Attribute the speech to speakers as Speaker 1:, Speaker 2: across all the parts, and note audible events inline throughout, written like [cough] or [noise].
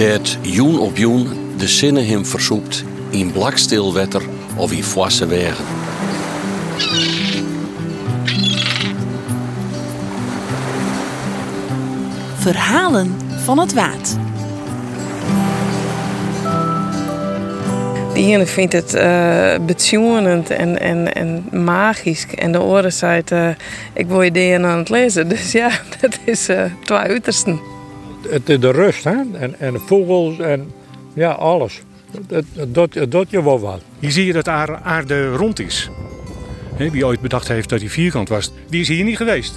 Speaker 1: Dat joen op joen de zinnen hem versoept in blakstil wetter of in foisse wegen.
Speaker 2: Verhalen van het Waad.
Speaker 3: De ene vindt het uh, betjoenend en, en, en magisch. En de andere zei uh, ik wil je dingen aan het lezen. [laughs] Dus ja, [laughs] dat is uh, twee uitersten.
Speaker 4: Het is de rust, hè? En, en de vogels en ja, alles. Het doet je wel wat.
Speaker 5: Hier zie je dat de aarde rond is. Wie ooit bedacht heeft dat hij vierkant was, die is hier niet geweest.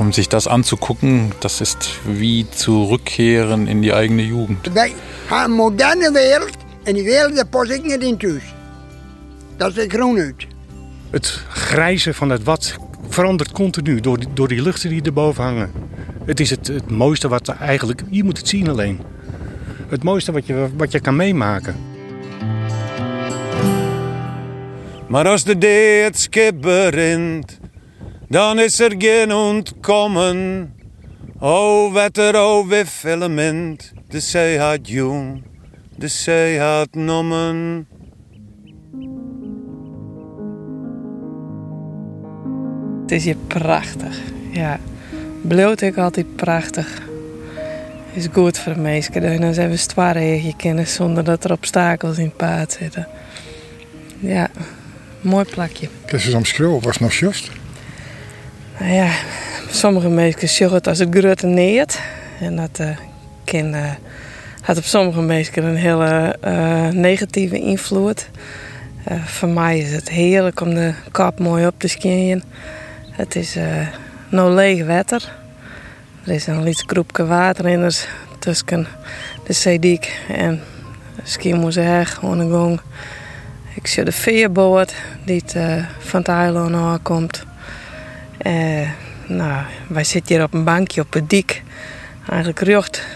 Speaker 6: Um sich das anzugucken, das ist wie zurückkehren in die eigene Jugend.
Speaker 7: Wij gaan een moderne wereld en die wereld daar pas ik niet in thuis. Dat is groen uit.
Speaker 5: Het grijze van het wat verandert continu door die, door die luchten die erboven hangen. Het is het, het mooiste wat eigenlijk... Je moet het zien alleen. Het mooiste wat je, wat je kan meemaken.
Speaker 8: Maar als de dee het schip berint, dan is er geen ontkomen. O wetter, o wiffelement, de zee had jong, de zee had nommen.
Speaker 3: Het is hier prachtig, ja. Bloot ik altijd prachtig. Is goed voor de meesten. Dan zijn we zwaar je kennen zonder dat er obstakels in het paad zitten. Ja, mooi plakje.
Speaker 9: Kun je soms schreeuwen, was het nog juist?
Speaker 3: Nou ja, sommige mensen zeggen het als het grote neert. En dat uh, kan, uh, had op sommige mensen een hele uh, negatieve invloed. voor mij is het heerlijk om de kap mooi op te skiën. Het is nou leeg water. Er is een licht groepje waterrenners tussen de zeediek en Skiermoezeg, Onnegang. Ik zie de veerboot die uh, van het eiland aankomt. Uh, nou, wij zitten hier op een bankje op het dik. Eigenlijk recht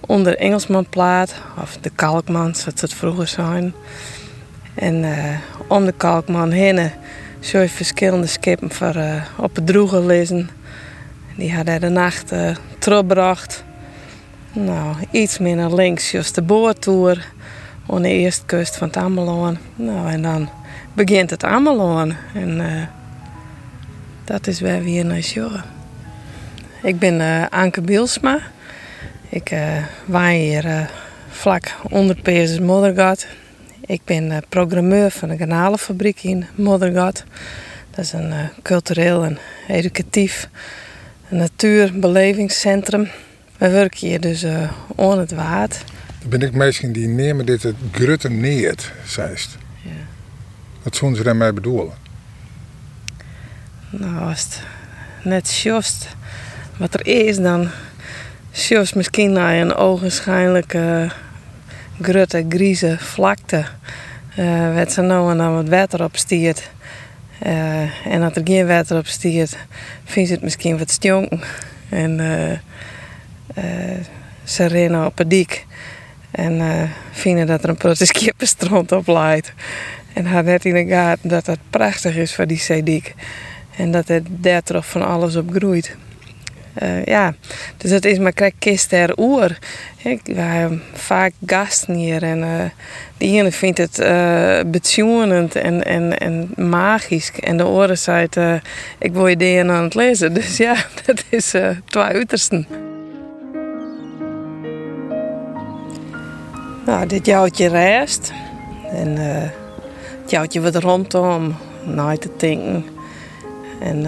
Speaker 3: onder Engelsmanplaat, of de Kalkman, zoals het vroeger zijn. En uh, om de Kalkman heen je verschillende schepen voor uh, op het droegen lezen. Die hadden de nacht uh, teruggebracht. Nou, iets meer naar links, just de boortoer. Aan de eerste kust van het Ameland. Nou, en dan begint het Ameland. En uh, dat is waar we hier naar zoeken. Ik ben Anke Bielsma. Ik uh, hier vlak onder Peers Moddergat. Ik ben programmeur van de garnalenfabriek in Moddergat. Dat is een cultureel en educatief natuurbelevingscentrum. We werken hier dus uh, aan het water.
Speaker 9: Dan ben ik mensen die nemen dit het grutte neert, zeist.
Speaker 3: Ja.
Speaker 9: Wat zullen ze daarmee bedoelen?
Speaker 3: Nou, als het net just wat er is, dan just misschien naar een ogenschijnlijke grutte, grieze vlakte. Uh, wat ze nou dan wat water op stiert. Uh, en als er geen water op stiert, vindt ze het misschien wat stonken. En uh, ze rennen op het dik. En vinden dat er een protestskippenstrand [laughs] op leidt. En had net in de gaten dat het prachtig is voor die zeedik. En dat het daar toch van alles op groeit. Uh, ja, dus dat is maar krijg kist er oer. Ik hebben vaak gasten hier en uh, de ene vindt het uh, en, en, en magisch. En de andere zei het, ik wil je dingen aan het lezen. [laughs] Dus ja, dat is twee uitersten. Nou, dit jouwtje rest. En het jouwtje wat rondom, na te denken. En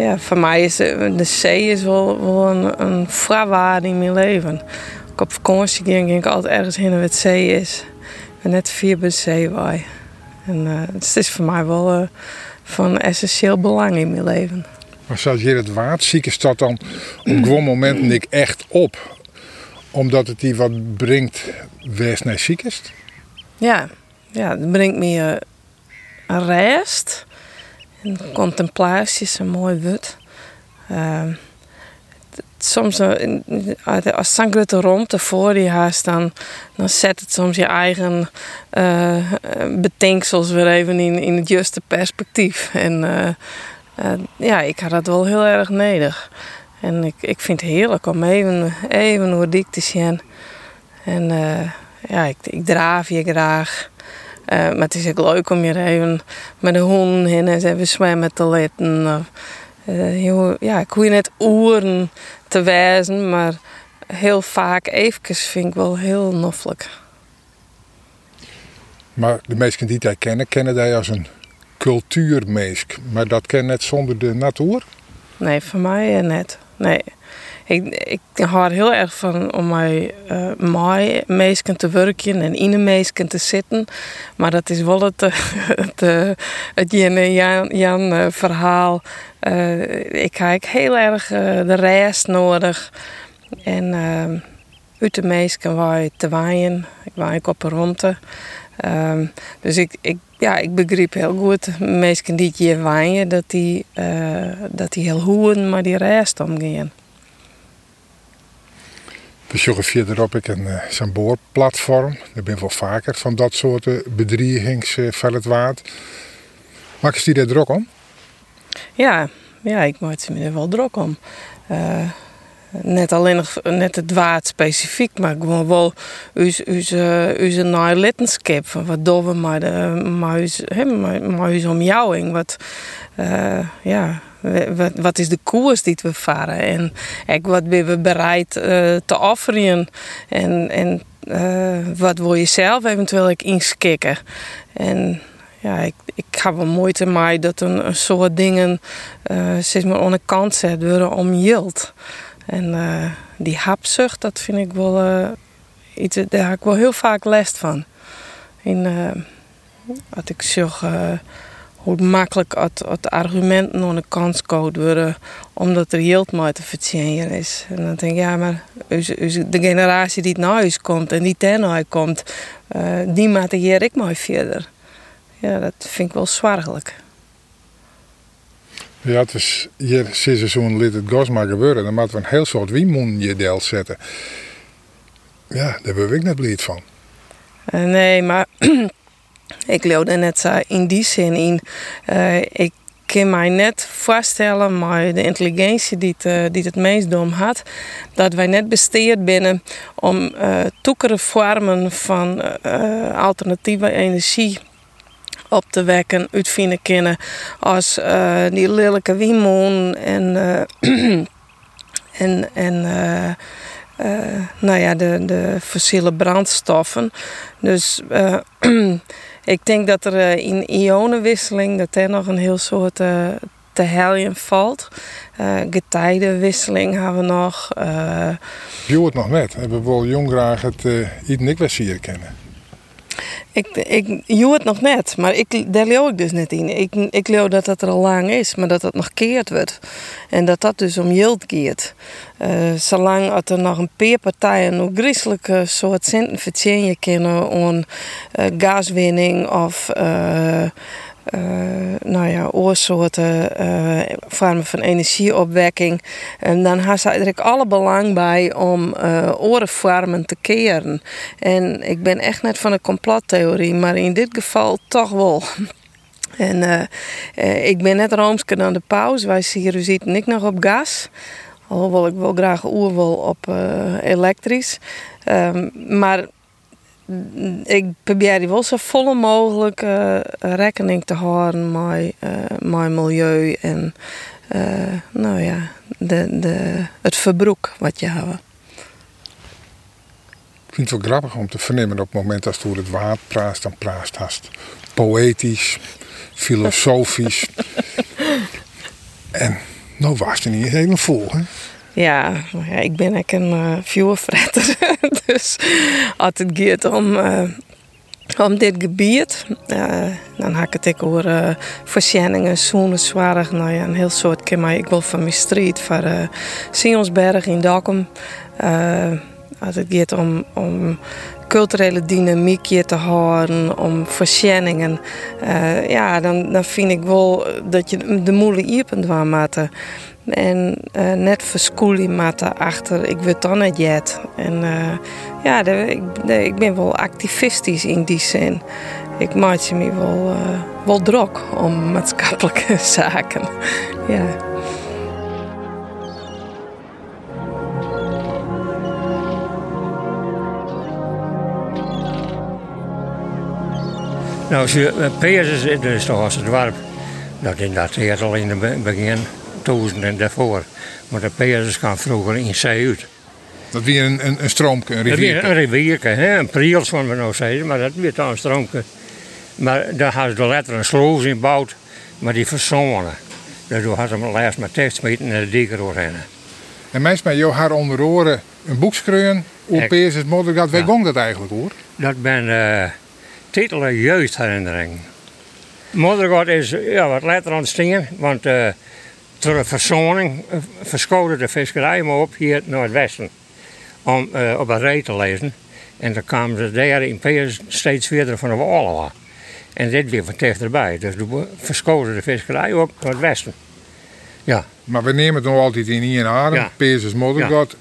Speaker 3: ja, voor mij is de zee is wel, wel een, een voorwaarde in mijn leven. Ik op vakantie ging, ging ik altijd ergens heen waar het zee is. En net vier bij de zee waai. En uh, het is voor mij wel uh, van essentieel belang in mijn leven.
Speaker 9: Maar zoals je het waard ziek is dat dan op gewoon momenten ik echt op? Omdat het die wat brengt wees naar ziek is?
Speaker 3: Ja, ja het brengt me uh, een rest. Contemplatie is een mooi woord. Uh, soms, uh, als zo'n grote romte voor je haast, dan, dan zet het soms je eigen uh, bedenksels weer even in, in het juiste perspectief. En ja, ik had dat wel heel erg nodig. En ik, ik vind het heerlijk om even, even dik te zien. En eh, ja, ik, ik draaf je graag. Eh, maar het is ook leuk om je even met de hond heen en even zwemmen te laten. Of, eh, ja, ik hoef je net oeren te wijzen, maar heel vaak even vind ik wel heel noffelijk.
Speaker 9: Maar de meesten die jij kennen, kennen jij als een cultuurmeesk. Maar dat ken net zonder de natuur.
Speaker 3: Nee, voor mij eh, net. Nee. Ik, ik hou er heel erg van om mij eh mij te werken en in de meesken te zitten. Maar dat is wel het, [laughs] het, eh, het Jan, Jan, Jan eh, verhaal. Eh, ik heb heel erg de rest nodig. En uit de meesken waar te waaien. Ik waai op een ronde. Ehm, dus ik, ik, ja, ik begreep heel goed mensen die hier waaien, dat die, dat die heel hoeën maar die rest omgaan.
Speaker 9: We zoeken verderop ik een eh, zo'n boorplatform. Ben wel vaker van dat soort eh, bedreigings eh, van het water. Maak je daar druk om?
Speaker 3: Ja, ja, ik maak me er wel druk om. Eh, net alleen nog net het waard specifiek, maar gewoon wel onze, onze nalatenschap. Van wat doen we maar, de, maar, maar, omjouwing. Wat, ja, wat, wat is de koers die we varen? En ik, wat ben we bereid eh, te offeren? En, en eh, wat wil je zelf eventueel ook inskikken? En ja, ik, ik heb wel moeite mee dat een, soort dingen eh steeds maar aan de kant zet worden om. En eh, die hapzucht, dat vind ik wel eh, iets, daar ik wel heel vaak last van. Eh, dat ik zeg eh, hoe makkelijk het, het argumenten aan de kant komt worden omdat er yield mee te verdienen is. En dan denk ik, ja, maar de generatie die naar huis komt en die ten komt, eh, die maakt hier ik maar verder. Ja, dat vind ik wel zwargelijk.
Speaker 9: Ja, het was hier sinds zo'n lid het gas maar gebeuren. Dan moeten we een heel soort wiemoen je deel zetten. Ja, daar ben ik net blij van.
Speaker 3: Eh, nee, maar [clears throat] ik leef er net zo in die zin in. Eh, ik kan mij net voorstellen, maar de intelligentie die het, eh, die het had, dat wij net besteed binnen om toekere vormen van alternatieve energie op te wekken, uitvinden kunnen als die lelijke wiemoen [clears throat] en, en, en nou ja, de, de fossiele brandstoffen. Dus [clears throat] ik denk dat er eh, in ionenwisseling dat er nog een heel soort eh, te helien valt. Eh getijdenwisseling hebben we nog.
Speaker 9: Je het nog net. We wel jong graag het uh, iets hier kennen.
Speaker 3: Ik, ik joe het nog net, maar ik, daar leeuw ik dus net in. Ik, ik leeuw dat dat er al lang is, maar dat het nog keerd wordt. En dat dat dus om yield keert. Eh, zolang dat er nog een paar partijen nog griezelijke soort centen verdienen kunnen aan eh, gaswinning of... eh, eh, nou ja, oorsoorten, eh vormen van energieopwekking. En dan had ze eigenlijk alle belang bij om eh orenvormen te keren. En ik ben echt net van de complottheorie, maar in dit geval toch wel. [laughs] En ik ben net roomsker dan de pauze. Wij hier zitten ik nog op gas. Alhoewel ik wel graag oer wil op elektrisch. Ehm, maar ik probeer die wel zo volle mogelijk eh, rekening te houden met, eh met milieu en eh, nou ja, de, de, het verbruik wat je hebt.
Speaker 9: Ik vind het wel grappig om te vernemen op het moment dat je het waard praat, dan praat haast poëtisch, filosofisch. [laughs] en nou was er niet helemaal vol, hè?
Speaker 3: Ja, ik ben ook een uh, [laughs] dus als het gaat om, uh, om dit gebied, uh, dan heb ik het over uh, voorzieningen, zonen, zwaardig. Nou ja, een heel soort keer, maar ik wil van mijn street, van uh, Sionsberg in Dokkum. als het gaat om, om culturele dynamiek hier te houden, om voorzieningen. ja, dan, dan vind ik wel dat je de moeilijk iepend waar maten. En uh, net verschooling matte achter, ik wil dan het jet. En eh, ja, de, ik, ben wel activistisch in die zin. Ik maak me wel, uh, wel drok om [laughs] maatschappelijke [laughs] zaken. ja.
Speaker 10: Nou, als je is, dus toch als het dorp. Dat inderdaad eerst al in het begin duizend en daarvoor. Maar de Peers kwam vroeger in zee uit.
Speaker 9: Dat weer een, een, een stroomke, een
Speaker 10: Dat
Speaker 9: rivier.
Speaker 10: weer Een rivierke, hè? een priels van we nou zeggen, maar dat weer dan een stroomke. Maar daar hadden ze de letter een sloos in gebouwd, maar die verzonnen. Daardoor hadden ze hem laatst met tekstmeten en de dikker.
Speaker 9: En mensen met jou haar onder oren een boek schreeuwen. Hoe Peers het. Waar
Speaker 10: Ja.
Speaker 9: gong dat eigenlijk hoor?
Speaker 10: Dat ben eh titelen jeugdherinnering. Moddergod is ja, wat later ontstaan, want eh door een verzoning eh, verschoten de visserij maar op hier het westen. Om eh, op een rij te lezen. En dan kwamen ze daar in Peers steeds verder van de af. En dit weer van dichterbij. Dus toen verschoten de visserij op naar het westen. Ja,
Speaker 9: Maar we nemen het nog altijd in één adem.
Speaker 10: Ja.
Speaker 9: Peers is moddergat.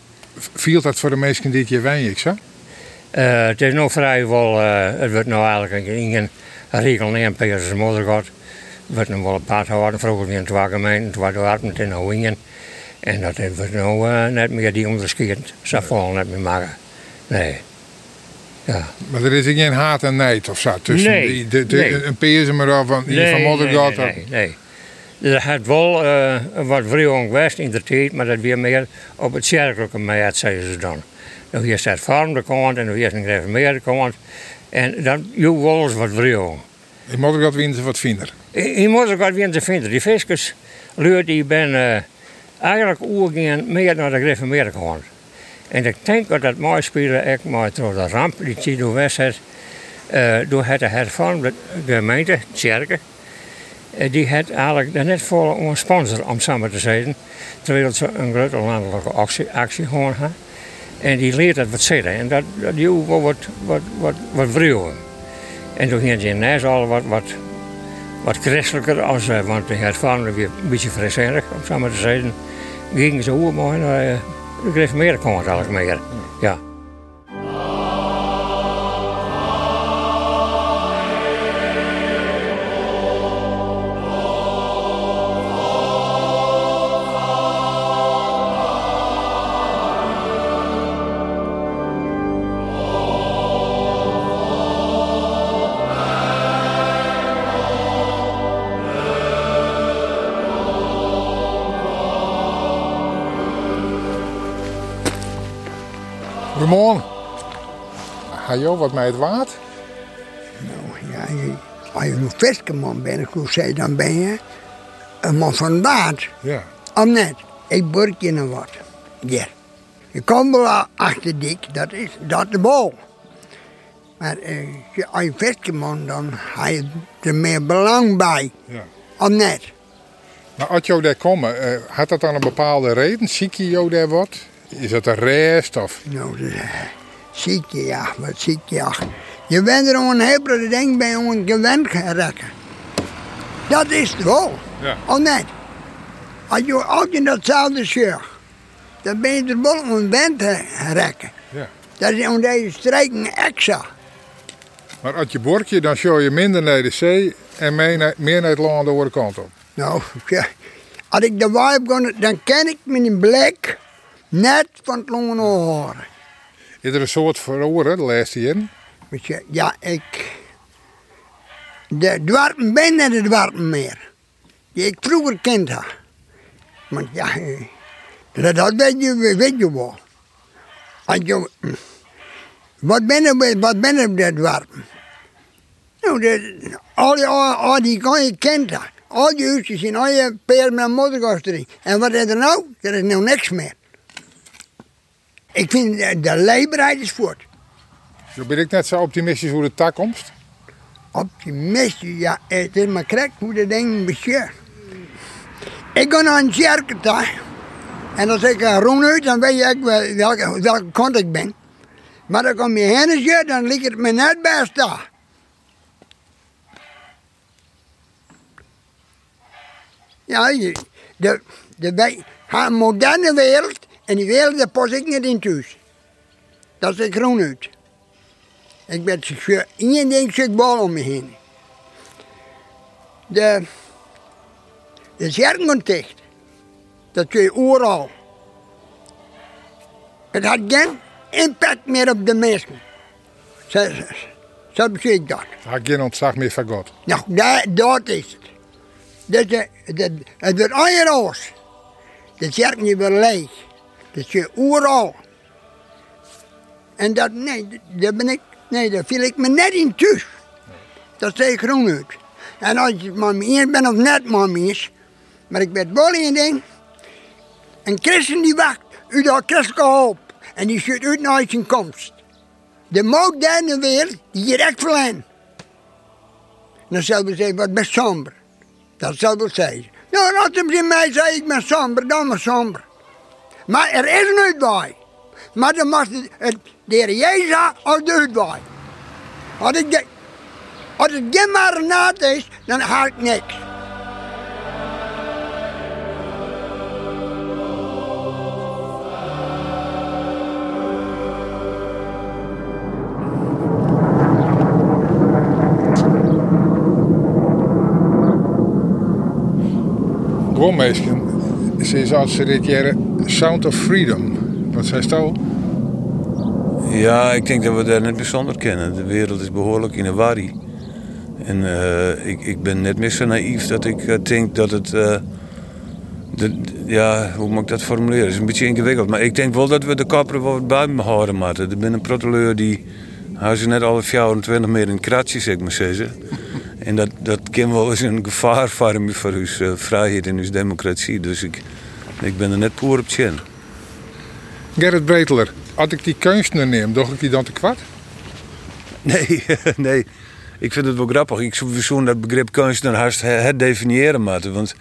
Speaker 9: Viel dat voor de mensen dit jaar weinig, zo?
Speaker 10: Eh, het is nog vrijwel, eh het wordt nou eigenlijk in een regel neer, Peers. Het wordt nog wel een paar houden, vroeger weer een twee gemeenten, twee dorpen in Houwingen. En dat wordt nou eh, net meer die onderscheid, zou volgen net meer maken. Nee. Ja.
Speaker 9: Maar er is geen haat en nijd of zo tussen
Speaker 10: Nee,
Speaker 9: die, de, de,
Speaker 10: nee.
Speaker 9: een van, hier van moddergat.
Speaker 10: nee, nee, nee, nee. Er had wel eh, wat wrijving geweest in de tijd, maar dat weer meer op het kerkelijke maat, zeiden ze dan. Nou, hier staat farm de kant en hier is een gereformeerde kant. En dan joeg wel eens wat wrijving.
Speaker 9: In moddergat winnen ze wat vinder.
Speaker 10: Je moet wat weer te vinden. Die fiskers, lui, die ben eh, eigenlijk oergaan meer naar de gereformeerde kant. En ik denk dat dat mooi spelen ook maar door de ramp die die door West heeft, eh, door het hervormde gemeente, Tjerken, eh, die had eigenlijk net voor een sponsor, om maar te zeggen, terwijl ze een grote landelijke actie, actie gewoon. En die leert dat wat zitten. En dat, dat wel wat, wat, wat, wat wrijving. En toen ging Nijs al wat, wat, wat christelijker, als, eh, want de hervormden weer een beetje frisserig, om zo maar te zeggen. Gingen ze hoe mooi naar eh, de gereformeerde kant eigenlijk meer. Ja.
Speaker 9: Ga je wat mij het waard?
Speaker 7: Nou, ja, je- als je een viskerman bent, hoe zei dan ben je een man van waard.
Speaker 9: Ja.
Speaker 7: Om net, ik burk je nog wat. Ja. Je komt wel achter dik, dat is dat de bal. Maar eh, je- als je viskerman, dan heb je er meer belang bij.
Speaker 9: Ja.
Speaker 7: Om net.
Speaker 9: Maar als jou daar komen, eh, had dat dan een bepaalde reden? Ziek je daar wat? Is dat een rest of?
Speaker 7: Nou, dus, eh, ziek je, ja, wat ziek je, ja. Je bent er om een hele ding bij om een gewend geraken. Dat is het wel.
Speaker 9: Ja.
Speaker 7: Of net? Als je altijd in datzelfde shirt, dan ben je er wel om een band te rekken.
Speaker 9: Ja.
Speaker 7: Dat is om deze strijken extra.
Speaker 9: Maar als je borkje, dan show je minder naar de zee en meer naar, meer naar het land de andere kant op.
Speaker 7: Nou, [laughs] ja, als ik de vibe ga, dan ken ik mijn blik net van het longen horen.
Speaker 9: Is er een soort verloren de laatste jaren?
Speaker 7: Ja, ik. De dwarpen ben net de dwarpen meer. Die ik vroeger kend had. Want ja, eh, dat, weet, je, weet je wel. Als je, wat ben je, wat ben je de dwarpen? Nou, de, al, die, al, die kan je kent dat. Al die huisjes in al je peer met moddergast erin. En wat is er nou? Er is nou niks meer. Ik vind de, de leefbaarheid is voort.
Speaker 9: Zo ben ik net zo optimistisch hoe de toekomst.
Speaker 7: Optimistisch, ja, het is maar krek hoe de dingen bestuurt. Ik ga naar een daar. En als ik rond uit, dan weet je ook wel welke, welke kant ik ben. Maar dan kom je heen dan ligt het me net best daar. Ja, de, de, wij- een moderne wereld, en die wereld daar pas ik niet in thuis. Dat is ik groen uit. Ik ben. Eén ding zit bal om me heen. De, de zerken dicht. Dat je overal. Het had geen impact meer op de mensen. Ze, Zo beschik dat.
Speaker 9: Hij geen ontzag meer van God.
Speaker 7: Nou, dat, dat is het. Het wordt ongeroos. De kerk niet weer leeg. Dat je oeral. En dat, nee, daar ben ik, nee, daar viel ik me net in thuis. Dat zei ik groen uit. En als je maar eens bent of net maar eens, maar ik ben wel in ding. Een christen die wacht, u dat christelijke hoop. En die schudt uit naar zijn komst. De moot derde weer, die direct verleen. Dan zal we zeggen, wat ben somber. Dat zal wel zeggen. Nou, als hem in mij zei, ik ben somber, dan maar somber. Maar er is een uitwaai. Maar dan mag het, de heer Jezus of de uitwaai. Als, ik als het geen is, dan haal ik niks.
Speaker 9: Gewoon mensen, ze is als dit jaar Sound of Freedom. Wat zei je
Speaker 8: Ja, ik denk dat we daar net bijzonder kennen. De wereld is behoorlijk in een warrie. En eh, ik, ik ben net meer zo naïef dat ik eh, denk dat het... eh, de, ja, hoe moet ik dat formuleren? Het is een beetje ingewikkeld. Maar ik denk wel dat we de kapperen wel wat bij me houden moeten. Er ben een protoleur die... Hij is net alle 24 meer in kratjes, zeg maar zeggen. En dat, dat kan wel eens een gevaar vormen voor uw eh, vrijheid en uw democratie. Dus ik, ik ben er net poer op tjen.
Speaker 9: Gerrit Breteler, als ik die kunstenaar neem, doch ik die dan te kwad?
Speaker 8: Nee, [laughs] nee. Ik vind het wel grappig. Ik zou zo'n dat begrip kunstenaar haast her- herdefiniëren moeten. Want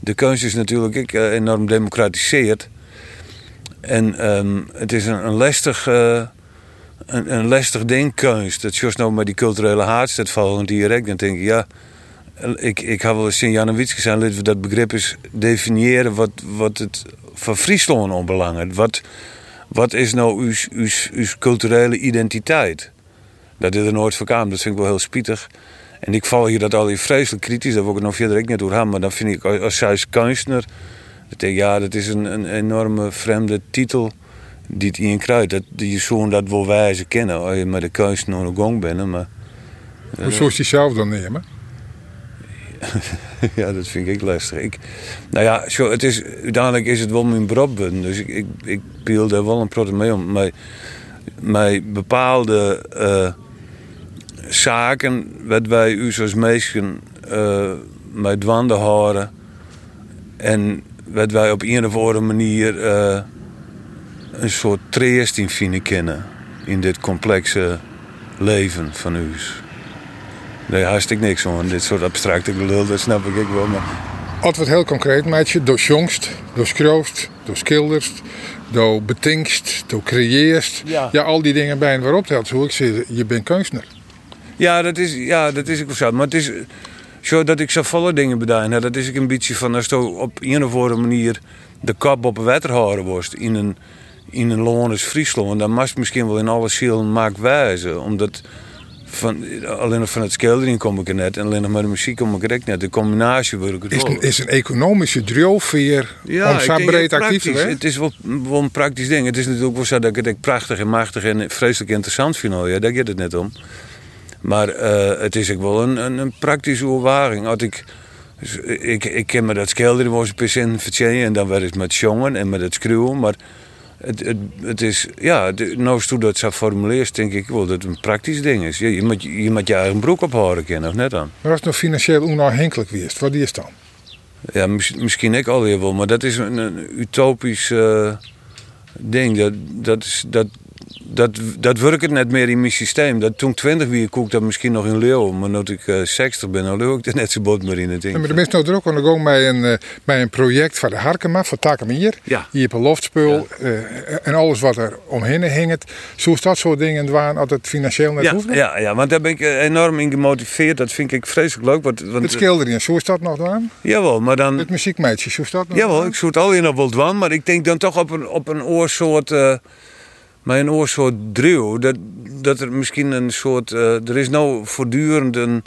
Speaker 8: de kunst is natuurlijk eh, enorm democratiseerd. En ehm, het is een, een lastig... eh, een, een lastig ding, kunst. Dat is nou met die culturele haardstad vallen direct. Dan denk ik, ja... Ik, ik had wel eens in zijn laten we dat begrip eens definiëren wat, wat het voor Friesland onbelangrijk. Wat, wat is nou uw, uw, uw culturele identiteit? Dat is er nooit voor kwam. Dat vind ik wel heel spietig. En ik val hier dat al vreselijk kritisch. Daar wil ik het nog verder niet door gaan. Maar dan vind ik als- als kunstenaar. Dat ik, ja, dat is een, een enorme vreemde titel die het in kruidt. Dat je zo'n dat wil wijzen kennen. Als je met de kunstenaar aan de gang bent. Maar,
Speaker 9: Hoe zou je die zelf dan nemen? [laughs]
Speaker 8: ja, dat vind ik lastig. Ik, nou ja, zo, het is, uiteindelijk is het wel mijn beroep. Dus ik, ik, ik daar wel een protte mee om. Maar, met bepaalde eh, zaken, wat wij u als mensen eh met dwanden houden. En wat wij op een of andere manier een soort treest in vinden kennen. In dit complexe leven van u. Nee, hartstikke niks van. Dit soort abstracte gelul, dat snap ik wel. Maar
Speaker 9: Als het heel concreet meidje, door jongst, door door schilderst, door betingst, door creëerst.
Speaker 8: Ja.
Speaker 9: al die dingen bij en waarop telt. Hoe ik zeg, je bent kunstenaar.
Speaker 8: Ja, dat is, ja, dat is wel zo. Maar het is zo dat ik zo volle dingen bedaan. hè, Dat is ook een beetje van als je op een of andere manier de kop op het water houden wordt in een, in een als Friesland. Dan mag misschien wel in alle zielen maak wijzen. Omdat van, alleen nog van het schilderen kom ik er net. En alleen nog met de muziek kom ik er ook net. De combinatie wil ik het
Speaker 9: Is een, is een economische drijfveer om zo breed actief te zijn?
Speaker 8: Het is wel, wel een praktisch ding. Het is natuurlijk wel zo dat ik het prachtig en machtig en vreselijk interessant vind. Ja, daar gaat het net om. Maar eh, het is ook wel een, een, een praktische ervaring. Als ik, dus ik, ik ken me dat schilderen was een in vertellen en dan werd het met jongen en met het schreeuwen. Maar het, het, het is, ja, nou je dat zo formuleert, denk ik wel dat het een praktisch ding is. Je, moet, je moet je eigen broek ophouden kennen, of net dan?
Speaker 9: Maar als het nou financieel onafhankelijk is, wat is dan?
Speaker 8: Ja, mis- misschien ik alweer wel, maar dat is een, een utopisch eh, ding. Dat, dat, is, dat, dat, dat werkt net meer in mijn systeem. Dat toen ik 20 wie koek dat misschien nog in Leeuwen, maar nu ik eh 60 ben, dan leeuw ik er net zo bot meer in het ding.
Speaker 9: Ja, maar de mensen nou er ook aan de gang met een, eh, met een project van de Harkema, van Takemier.
Speaker 8: Ja.
Speaker 9: Je hebt een loftspul eh, en alles wat er omheen hangt. Zo is dat soort dingen dwaan als het financieel net
Speaker 8: Ja,
Speaker 9: hoeft.
Speaker 8: ja, ja, want daar ben ik eh, enorm in gemotiveerd. Dat vind ik vreselijk leuk. Want, want,
Speaker 9: Het schilderen, zo is dat nog dwaan.
Speaker 8: Jawel, maar dan...
Speaker 9: Het muziekmeisje, zo is dat nog
Speaker 8: Jawel,
Speaker 9: dwaan?
Speaker 8: ik zoet al in op wel dwan, maar ik denk dan toch op een, op een oorsoort. eh maar een oorsoort druw. Dat, dat er misschien een soort. eh, er is nou voortdurend een.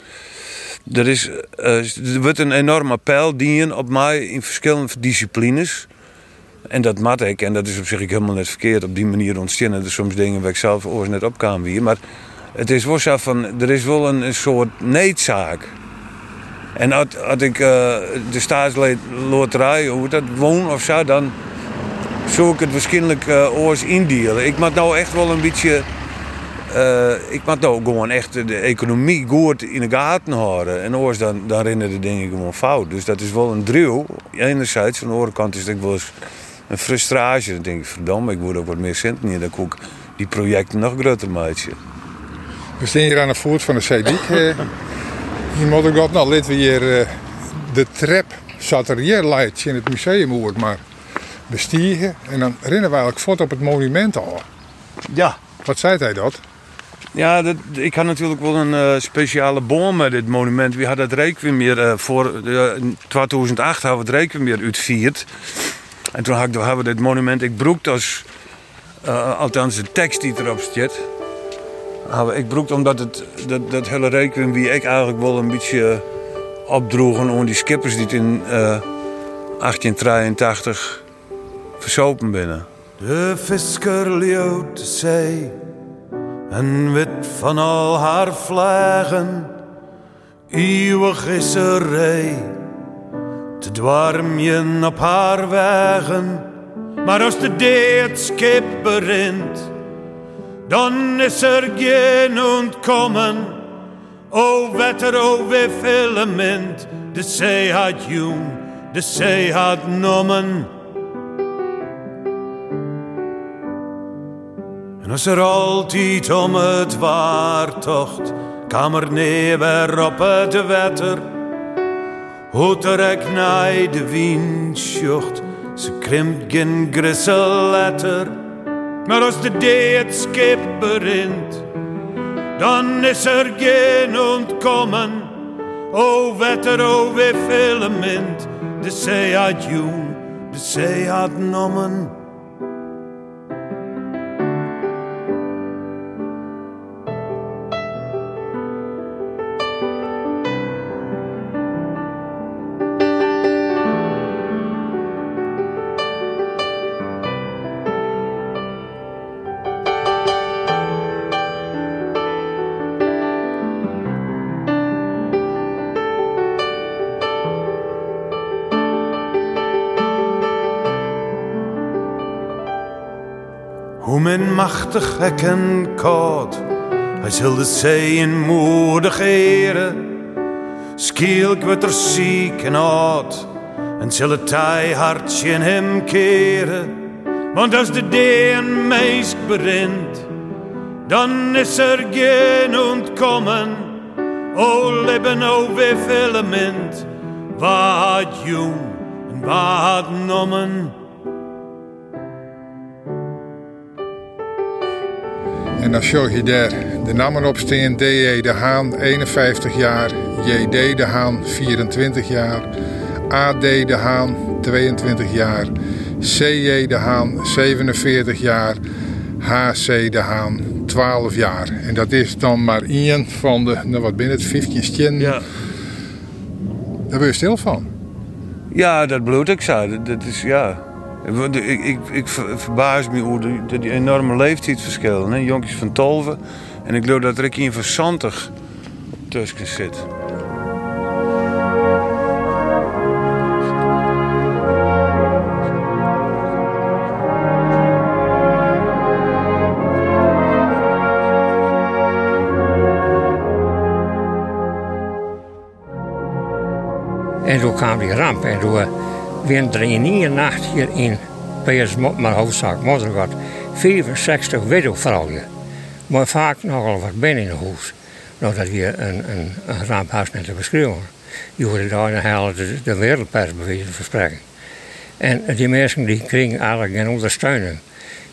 Speaker 8: Er, is, eh, er wordt een enorm appel dienen op mij in verschillende disciplines. En dat mat ik, en dat is op zich helemaal net verkeerd. Op die manier ontstaan er soms dingen waar ik zelf oors net op kan weer. Maar het is wel zo van, er is wel een, een soort needzaak. En als, als ik uh, de staatsloterij, hoe dat woon of zo, dan zou ik het waarschijnlijk uh, oors indelen. Ik moet nou echt wel een beetje. Uh, ik moet nou gewoon echt de economie goed in de gaten houden. En oors dan, dan rennen de dingen gewoon fout. Dus dat is wel een drill. Enerzijds, van de andere kant is het wel eens een frustratie. Dan denk ik, verdomme, ik moet ook wat meer centen in. Dan kan ik die projecten nog groter maken.
Speaker 9: We staan hier aan de voet van de Zeedik. Hier moet ik dat nou, laten we hier uh, de trap zat er hier in het museum maar bestiegen. En dan rennen we eigenlijk voort op het monument al.
Speaker 8: Ja.
Speaker 9: Wat zei hij dat?
Speaker 8: Ja, dat, ik had natuurlijk wel een uh, speciale boom met dit monument. We hadden het requiem meer uh, voor uh, 2008 hadden we het requiem meer uitvierd. En toen hadden we dit monument ik broekt als althans de tekst die erop staat. Ik broekt omdat het, dat, dat hele requiem wie ik eigenlijk wel een beetje opdroegen om die skippers die het in 1883 versopen binnen.
Speaker 11: De visker leeuwt de zee en wit van al haar vlagen. Eeuwig is er rij, te dwarmjen op haar wegen. Maar als de deed schip berint, dan is er geen ontkomen. O wetter, o filament, de zee had jong, de zee had nommen. En als er altijd om het waartocht, kwam er neer op het wetter. Hoe er ik naar de wind sjocht, ze krimpt geen grissel letter. Maar als de dee het schip berint, dan is er geen ontkomen. O wetter, o filament, de zee had jong, de zee had nommen. Men machtig hekken koud, hij zal de zee in moedig eren. Skielk wordt er ziek en oud, en zal het tij hartje in hem keren. Want als de dee een meest berint, dan is er geen ontkomen. O leven, o filament, wat jong en wat nommen.
Speaker 9: En dan show je daar de namen op staan. D.J. de Haan, 51 jaar. J.D. de Haan, 24 jaar. A.D. de Haan, 22 jaar. C.J. de Haan, 47 jaar. H.C. de Haan, 12 jaar. En dat is dan maar één van de, nou wat binnen het, 15 stjen.
Speaker 8: Ja.
Speaker 9: Daar ben je stil van.
Speaker 8: Ja, dat bloed ik zo. Dat is, ja... Ik, ik, ik verbaas me hoe die, die enorme leeftijdsverschillen. Jonkjes van 12 en ik geloof dat er een van 70 tussen zit.
Speaker 10: En toen kwam die ramp en toen we er in één nacht hier in PS maar hoofdzaak Moddergat 65 widowvrouwen. Maar vaak nogal wat binnen in het huis. Nou, dat een, een, een net te beschrijven. Je hoorde daar een hele de, de wereldpers bewezen verspreiden. En die mensen die kregen eigenlijk geen ondersteuning.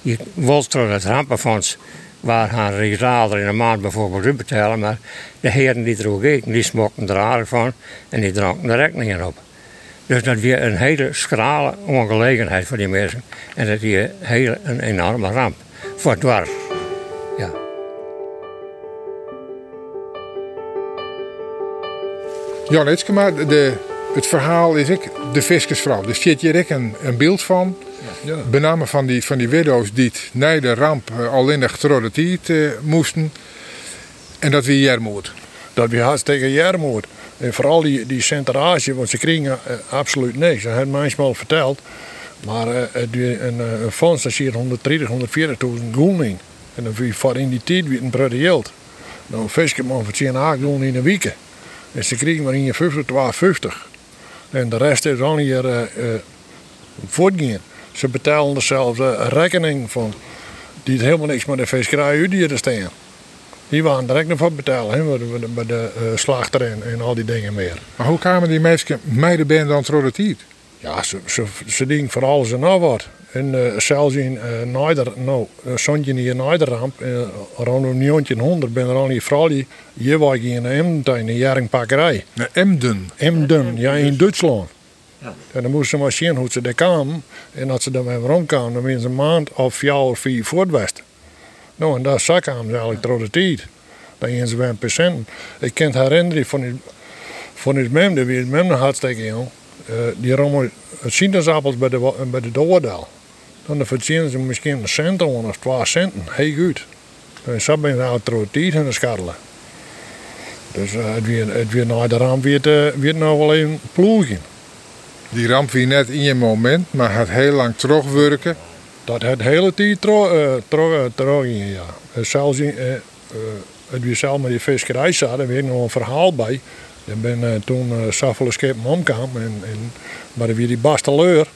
Speaker 10: Je wilde door het rampenfonds waar gaan risaler in een maand bijvoorbeeld uitbetalen, maar de heren die er ook eten, die smokten er aardig van en die dronken de rekeningen op. Dus dat weer een hele schrale ongelegenheid voor die mensen. En dat is heel een enorme ramp voor het dorp. Ja.
Speaker 9: Jan Etskema, de, het verhaal is ik de viskersvrouw. Er zit hier ik een, een beeld van. Ja. Benamen van die, van die widows die na de ramp uh, al in de uh, moesten. En dat wie Jermoed.
Speaker 12: Dat wie hartstikke Jermoed. En vooral die, die centrage, want ze kregen eh, absoluut niks. Dat had manchmal verteld. Maar wie een, uh, een fonds, daar zie 130, 140.000 gulden in. En dan wie voor in die tijd weer een brede geld. Nou, een visje man voor 10 gulden in een week. En ze kregen maar in 50, 52. En de rest is al hier uh, uh. Ze betalen zelfs een rekening van die helemaal niks met de visserij uitdieren staan. Die waren direct nog voor betalen, hè, bij de, bij de uh, slachter en, en, al die dingen meer.
Speaker 9: Maar hoe kwamen die mensen meiden dan de tijd?
Speaker 12: Ja, ze, ze, ze dingen voor alles en nog wat. En uh, zelfs in uh, Nijder, nou, Sontje hier Nijderramp, uh, rond 1900 ben er al die vrouw die hier was in Emden, in een jaringpakkerij.
Speaker 9: Emden?
Speaker 12: Emden, ja, in Duitsland. Ja. En dan moesten ze maar zien hoe ze daar kwamen. En als ze weer rondkwamen, dan waren ze een maand of jaar of vier voortwest. Nou, en daar zak kwamen ze eigenlijk door de tijd. Dan gingen ze weer een patiënt. Ik kan het herinneren van het, van het memde, wie het memde hartstikke jong. Uh, die rommel sinaasappels bij de, bij de Doordal. Dan verdienen ze misschien een cent of twee centen. Heel goed. En zo ben je nou door de tijd in de scharrelen. Dus uh, het weer, het weer de ramp weer, uh, weer nog wel even ploegen.
Speaker 9: Die ramp weer net in je moment, maar het heel lang terugwerken.
Speaker 12: Dat het hele tijd uh, terug, terug in, ja. Zelfs in, het weer zelf met die visserij zat, daar weer nog een verhaal bij. Ik ben uh, toen uh, Saffelen schip omkwam en, en maar die basteleur,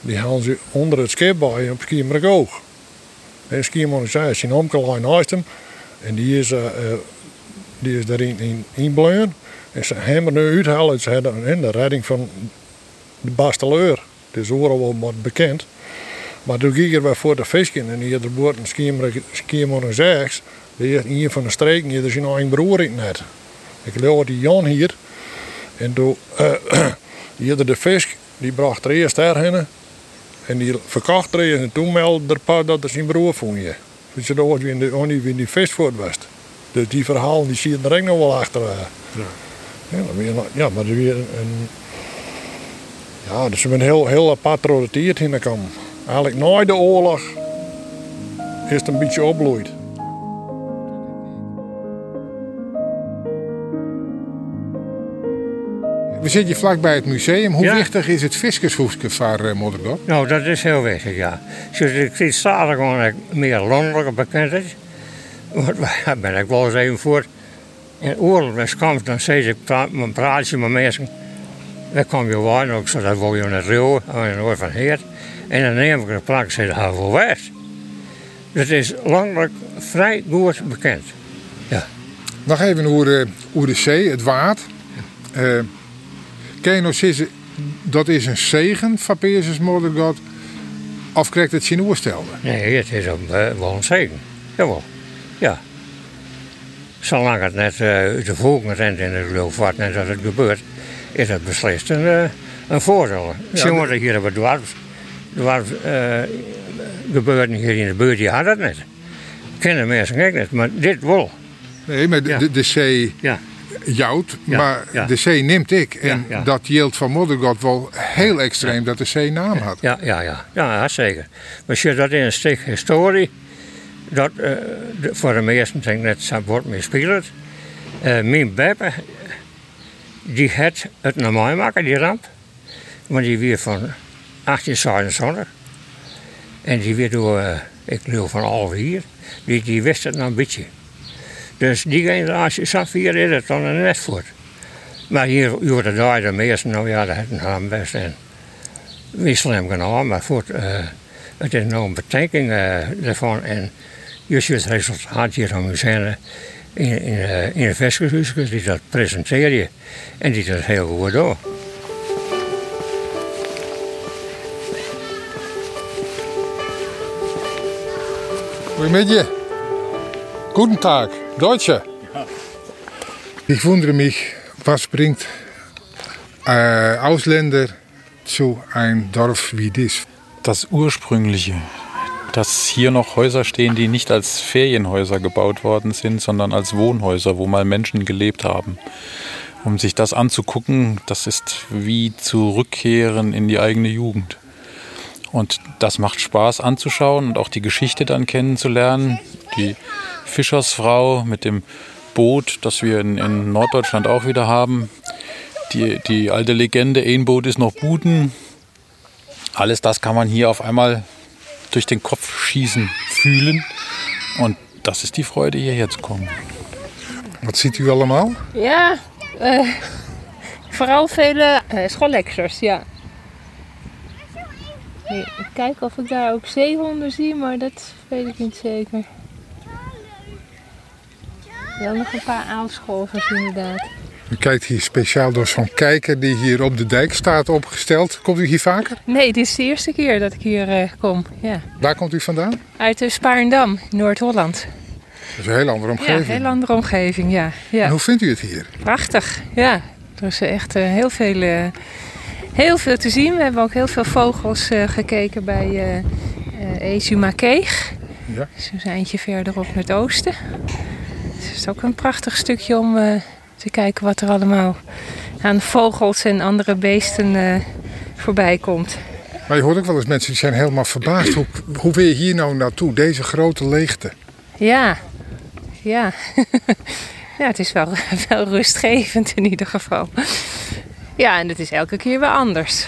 Speaker 12: die hadden ze onder het schip bij op Skiermerkoog. En Skiermer zei, zijn omkelijn naast hem en die is, uh, die is daarin in, in En ze hebben nu uithalen, ze hadden in de redding van de basteleur. Het is overal wel wat bekend. Maar toen ging er weer voor de visje en hier de boord een Skiermer 6. Die is een van de streken, hier is zijn eigen broer in net. Ik geloof die Jan hier. En toen, uh, [clears throat] hier de vis, die bracht er eerst daarheen. En die verkocht er eerst. En toen meldde er paar dat er zijn broer vond je. Dus dat was wie in de, wie in die vis voort was. Dus die verhalen die zie je er ook nog wel achter. Uh. Ja. Ja, ja, maar er weer een... Ja, dus we zijn heel, heel apart roteerd hingekomen. Eigenlijk na de oorlog is het een beetje opbloeid.
Speaker 9: We zitten vlakbij het museum. Hoe ja. wichtig is het Fiskershoefje voor uh, Moddergat?
Speaker 10: Nou, dat is heel wichtig, ja. Dus ik zie staat gewoon meer landelijke bekendheid. [laughs] Daar ben ik wel eens even voor. In oorlog komt, dan zeg ik, praatje met mensen. Dan kom je waar, ook zo, dat wil je naar Rio, en dan van Heert. En dan neem ik een plak en zeg ik, voor West. Het is landelijk vrij goed bekend. Ja.
Speaker 9: Nog even over, de zee, het water. Uh, Kenosis, dat is een zegen van Peerses Moedergod. Of krijgt het zijn oerstelde?
Speaker 10: Nee, het is een, uh, wel een zegen. Jawel. Ja. Zolang het net uh, uit de volken rent in het geloof wat net dat het gebeurt, is het beslist een, uh, een voordeel. Ja, Zien we de... hier hebben dwarf, dwarf uh, gebeurten hier in de buurt, die hadden het net. Kennen mensen niet, maar dit wel.
Speaker 9: Nee, maar de, ja. de, de zee ja jout, ja, maar de zee neemt ik. En dat yield van Moddergot wel heel extreem dat de zee naam had.
Speaker 10: Ja, ja, ja. ja zeker. Maar als je dat in een stuk historie, dat uh, de, voor de meesten denk ik net wordt meer speelt. Uh, mijn beppe, die had het normaal maken, die ramp. Want die weer van 1827. En die weer door, uh, ik geloof van half hier. Die, die wist het nou een beetje. Dus die generatie zat hier is het dan een net voor. Maar hier worden daar de meesten, nou ja, dat hebben best en wisselen hem gedaan, maar voor uh, het is nou een betekening uh, ervan. En je ziet het resultaat hier van museum in, in, in de vestighuis, die dat presenteer je en die dat heel goed doen.
Speaker 9: Goedemiddag. Guten Tag. Deutsche. Ich wundere mich, was bringt äh, Ausländer zu einem Dorf wie dies?
Speaker 6: Das ursprüngliche, dass hier noch Häuser stehen, die nicht als Ferienhäuser gebaut worden sind, sondern als Wohnhäuser, wo mal Menschen gelebt haben. Um sich das anzugucken, das ist wie zurückkehren in die eigene Jugend. Und das macht Spaß anzuschauen und auch die Geschichte dann kennenzulernen. Die Fischersfrau mit dem Boot, das wir in, in Norddeutschland auch wieder haben. Die, die alte Legende, ein Boot ist noch Buden. Alles das kann man hier auf einmal durch den Kopf schießen, fühlen. Und das ist die Freude, hierher zu kommen.
Speaker 9: Wat ziet u allemaal?
Speaker 13: Ja, eh, vooral vele eh schoollectures, ja. Nee, ik kijk of ik daar ook zeehonden zie, maar dat weet ik niet zeker. Wel nog een paar aalscholvers inderdaad.
Speaker 9: U kijkt hier speciaal door zo'n kijker die hier op de dijk staat opgesteld. Komt u hier vaker?
Speaker 13: Nee, dit is de eerste keer dat ik hier eh, kom. Ja.
Speaker 9: Waar komt u vandaan?
Speaker 13: Uit de Spaarndam, Noord-Holland.
Speaker 9: Dat is een hele andere
Speaker 13: Ja,
Speaker 9: omgeving.
Speaker 13: een hele andere omgeving, ja.
Speaker 9: En
Speaker 13: ja.
Speaker 9: hoe vindt u het hier?
Speaker 13: Prachtig, ja. Er is echt eh, heel, veel, heel veel te zien. We hebben ook heel veel vogels eh, gekeken bij eh eh Ezumakeeg.
Speaker 9: Ja.
Speaker 13: Dus een eindje verderop naar het oosten. Dus het is ook een prachtig stukje om te kijken wat er allemaal aan vogels en andere beesten voorbij komt.
Speaker 9: Maar je hoort ook wel eens mensen die zijn helemaal verbaasd. Hoe, hoe wil je hier nou naartoe? Deze grote leegte.
Speaker 13: Ja, ja. [laughs] ja, het is wel, [laughs] wel rustgevend in ieder geval. Ja, en het is elke keer weer anders.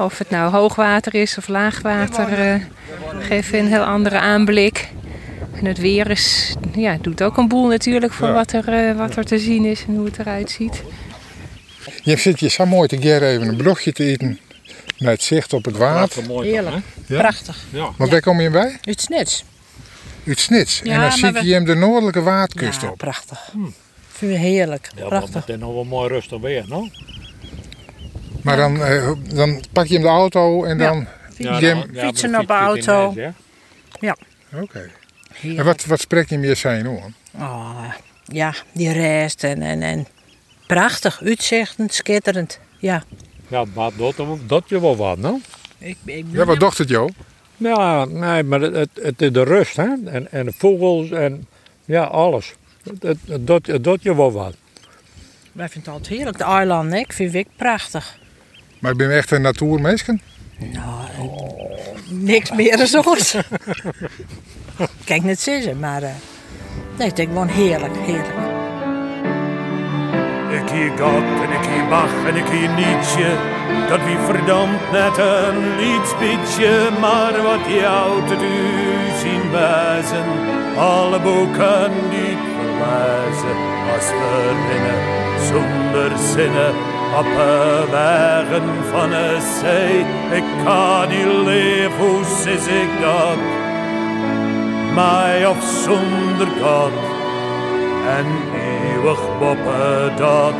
Speaker 13: Of het nou hoogwater is of laagwater, eh geeft een heel andere aanblik. En het weer is, ja, doet ook een boel natuurlijk voor
Speaker 9: Ja.
Speaker 13: wat, er, eh, wat er te zien is en hoe het eruit ziet.
Speaker 9: Je zit hier zo mooi te keer even een broodje te eten. Met het zicht op het water.
Speaker 14: Heerlijk.
Speaker 9: Ja?
Speaker 14: Prachtig.
Speaker 9: Want waar kom je bij?
Speaker 14: Het snits.
Speaker 9: Uit Snits.
Speaker 14: Ja,
Speaker 9: en dan zie je hem de noordelijke waardkust
Speaker 14: Ja,
Speaker 9: op.
Speaker 14: prachtig. Vind heerlijk.
Speaker 12: Ja, maar
Speaker 14: prachtig.
Speaker 12: meteen nog wel mooi rustig weer, no?
Speaker 9: Maar dan, eh, dan pak je hem de auto en dan...
Speaker 12: Ja,
Speaker 9: je
Speaker 12: dan-
Speaker 9: hem-
Speaker 12: ja,
Speaker 14: Fietsen
Speaker 12: met
Speaker 14: op de
Speaker 12: fiets zit in
Speaker 14: auto.
Speaker 12: huis,
Speaker 14: Ja.
Speaker 9: Oké. En wat, wat spreekt je meer zijn hoor?
Speaker 14: Oh, ja, die rest en, en, en prachtig, uitzichtend, schitterend. Ja.
Speaker 12: Ja, maar dat, dat je wel wat, no?
Speaker 14: Ik, ik,
Speaker 9: Ja, wat dacht het jou?
Speaker 12: Ja, nee, maar het, het, het is de rust, hè? En, en de vogels en ja, alles. Het, het, het, doet- het doet je wel wat.
Speaker 14: Wij vinden het altijd heerlijk. De eilanden, ik vind ik prachtig.
Speaker 9: Maar ik ben echt een natuurmeisje.
Speaker 14: Niks meer dan zoals. Kijk, net zitten, maar eh nee, ik denk gewoon heerlijk, heerlijk.
Speaker 11: Ik hier God en ik hier Bach en ik hier Nietzsche. Dat wie verdampt net een liedspietje, maar wat jou te doen zien wijzen. Alle boeken niet verwijzen, als we rennen zonder zinnen. Op de wegen van de zee, ik kan niet leven, hoe is ik dat? Mij of zonder God en eeuwig boppen dat.